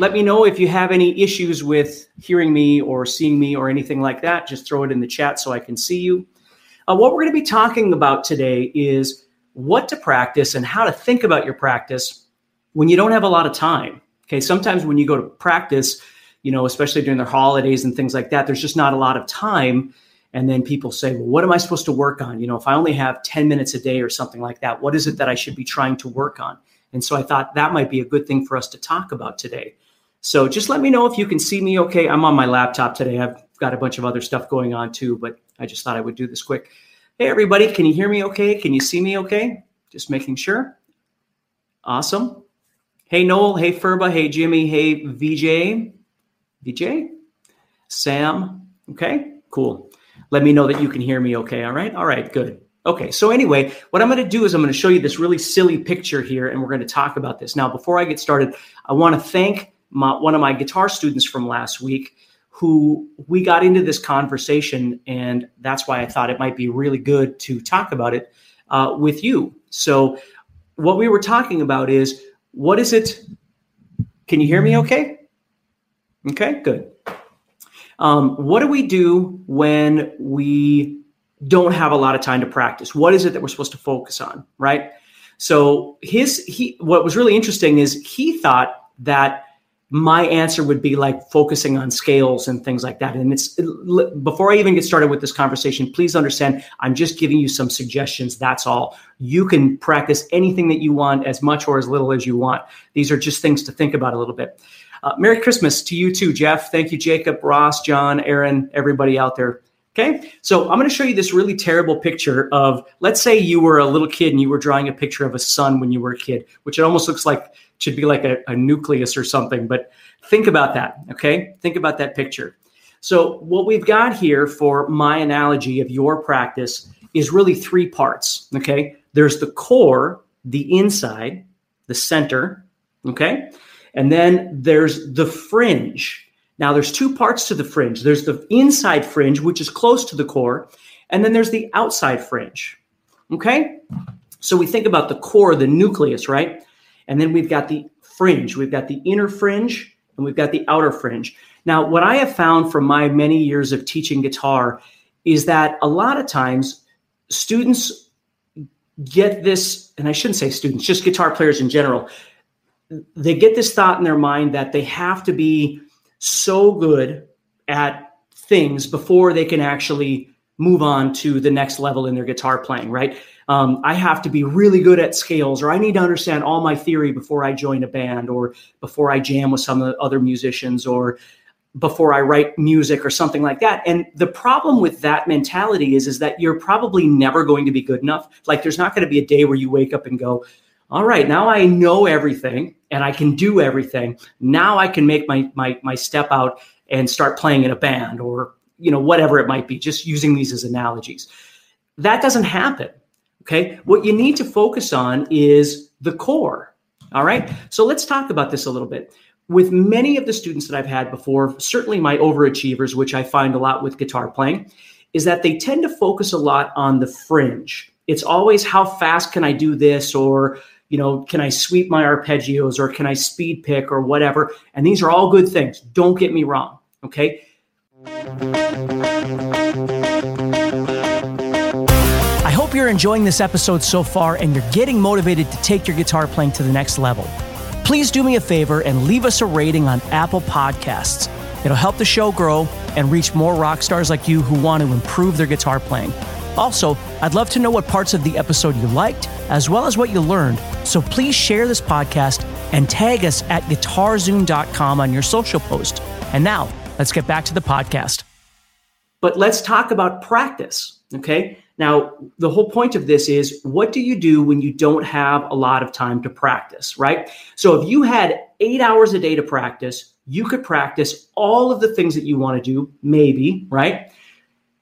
Let me know if you have any issues with hearing me or seeing me or anything like that. Just throw it in the chat so I can see you. Uh, what we're going to be talking about today is what to practice and how to think about your practice when you don't have a lot of time. Okay, sometimes when you go to practice, you know, especially during the holidays and things like that, there's just not a lot of time. And then people say, well, what am I supposed to work on? You know, if I only have 10 minutes a day or something like that, what is it that I should be trying to work on? And so I thought that might be a good thing for us to talk about today. So just let me know if you can see me okay. I'm on my laptop today. I've got a bunch of other stuff going on too, but I just thought I would do this quick. Hey, everybody, can you hear me okay? Can you see me okay? Just making sure. Awesome. Hey, Noel. Hey, Furba. Hey, Jimmy. Hey, VJ. VJ? Sam. Okay, cool. Let me know that you can hear me okay. All right. All right, good. Okay, so anyway, what I'm going to do is I'm going to show you this really silly picture here, and we're going to talk about this. Now, before I get started, I want to thank my, one of my guitar students from last week who we got into this conversation and that's why i thought it might be really good to talk about it uh, with you. So what we were talking about is what is it? Can you hear me okay? Okay good. Um, what do we do when we don't have a lot of time to practice? What is it that we're supposed to focus on right? So his he what was really interesting is he thought that my answer would be like focusing on scales and things like that. And it's before I even get started with this conversation, please understand I'm just giving you some suggestions. That's all. You can practice anything that you want, as much or as little as you want. These are just things to think about a little bit. Uh, Merry Christmas to you too, Jeff. Thank you, Jacob, Ross, John, Aaron, everybody out there. Okay, so I'm going to show you this really terrible picture of, let's say you were a little kid and you were drawing a picture of a sun when you were a kid, which it almost looks like should be like a, a nucleus or something. But think about that. Okay. Think about that picture. So, what we've got here for my analogy of your practice is really three parts. Okay. There's the core, the inside, the center. Okay. And then there's the fringe. Now, there's two parts to the fringe there's the inside fringe, which is close to the core, and then there's the outside fringe. Okay. So, we think about the core, the nucleus, right? And then we've got the fringe. We've got the inner fringe and we've got the outer fringe. Now, what I have found from my many years of teaching guitar is that a lot of times students get this, and I shouldn't say students, just guitar players in general, they get this thought in their mind that they have to be so good at things before they can actually move on to the next level in their guitar playing, right? Um, I have to be really good at scales, or I need to understand all my theory before I join a band, or before I jam with some of the other musicians, or before I write music or something like that. And the problem with that mentality is, is that you're probably never going to be good enough. Like there's not going to be a day where you wake up and go, all right, now I know everything and I can do everything. Now I can make my my my step out and start playing in a band or you know whatever it might be just using these as analogies. That doesn't happen okay? What you need to focus on is the core all right? So let's talk about this a little bit. With many of the students that i've had before certainly my overachievers which i find a lot with guitar playing is that they tend to focus a lot on the fringe. It's always how fast can i do this or you know can i sweep my arpeggios or can i speed pick or whatever and these are all good things don't get me wrong okay I hope you're enjoying this episode so far and you're getting motivated to take your guitar playing to the next level. Please do me a favor and leave us a rating on Apple Podcasts. It'll help the show grow and reach more rock stars like you who want to improve their guitar playing. Also, I'd love to know what parts of the episode you liked, as well as what you learned. So please share this podcast and tag us at guitarzoom.com on your social post. And now, let's get back to the podcast. But let's talk about practice. Okay. Now, the whole point of this is what do you do when you don't have a lot of time to practice, right? So if you had eight hours a day to practice, you could practice all of the things that you want to do, maybe, right?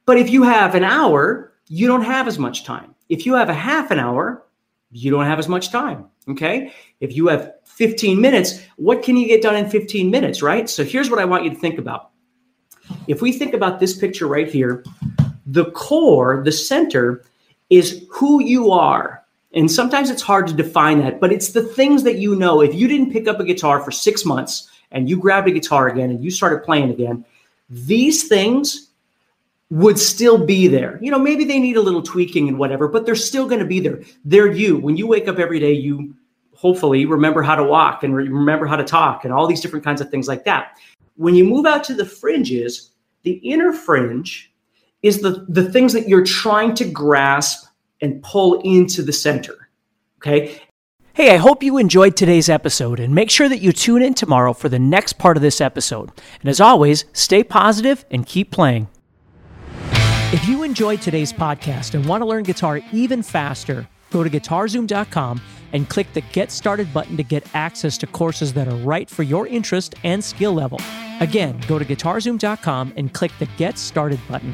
But if you have an hour, you don't have as much time. If you have a half an hour, you don't have as much time. Okay. If you have 15 minutes, what can you get done in 15 minutes, right? So here's what I want you to think about. If we think about this picture right here, the core, the center, is who you are. And sometimes it's hard to define that, but it's the things that you know. If you didn't pick up a guitar for six months and you grabbed a guitar again and you started playing again, these things would still be there. You know, maybe they need a little tweaking and whatever, but they're still going to be there. They're you. When you wake up every day, you hopefully remember how to walk and remember how to talk and all these different kinds of things like that. When you move out to the fringes, the inner fringe is the, the things that you're trying to grasp and pull into the center. Okay. Hey, I hope you enjoyed today's episode and make sure that you tune in tomorrow for the next part of this episode. And as always, stay positive and keep playing. If you enjoyed today's podcast and want to learn guitar even faster, go to guitarzoom.com and click the Get Started button to get access to courses that are right for your interest and skill level. Again, go to guitarzoom.com and click the Get Started button.